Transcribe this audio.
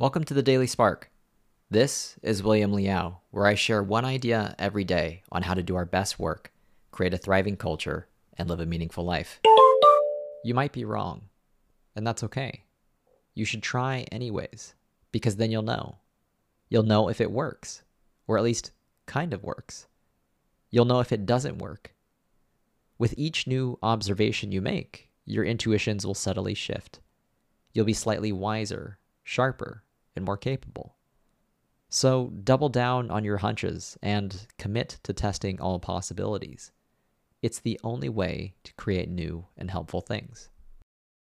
Welcome to the Daily Spark. This is William Liao, where I share one idea every day on how to do our best work, create a thriving culture, and live a meaningful life. You might be wrong, and that's okay. You should try anyways, because then you'll know. You'll know if it works, or at least kind of works. You'll know if it doesn't work. With each new observation you make, your intuitions will subtly shift. You'll be slightly wiser, sharper, and more capable. So double down on your hunches and commit to testing all possibilities. It's the only way to create new and helpful things.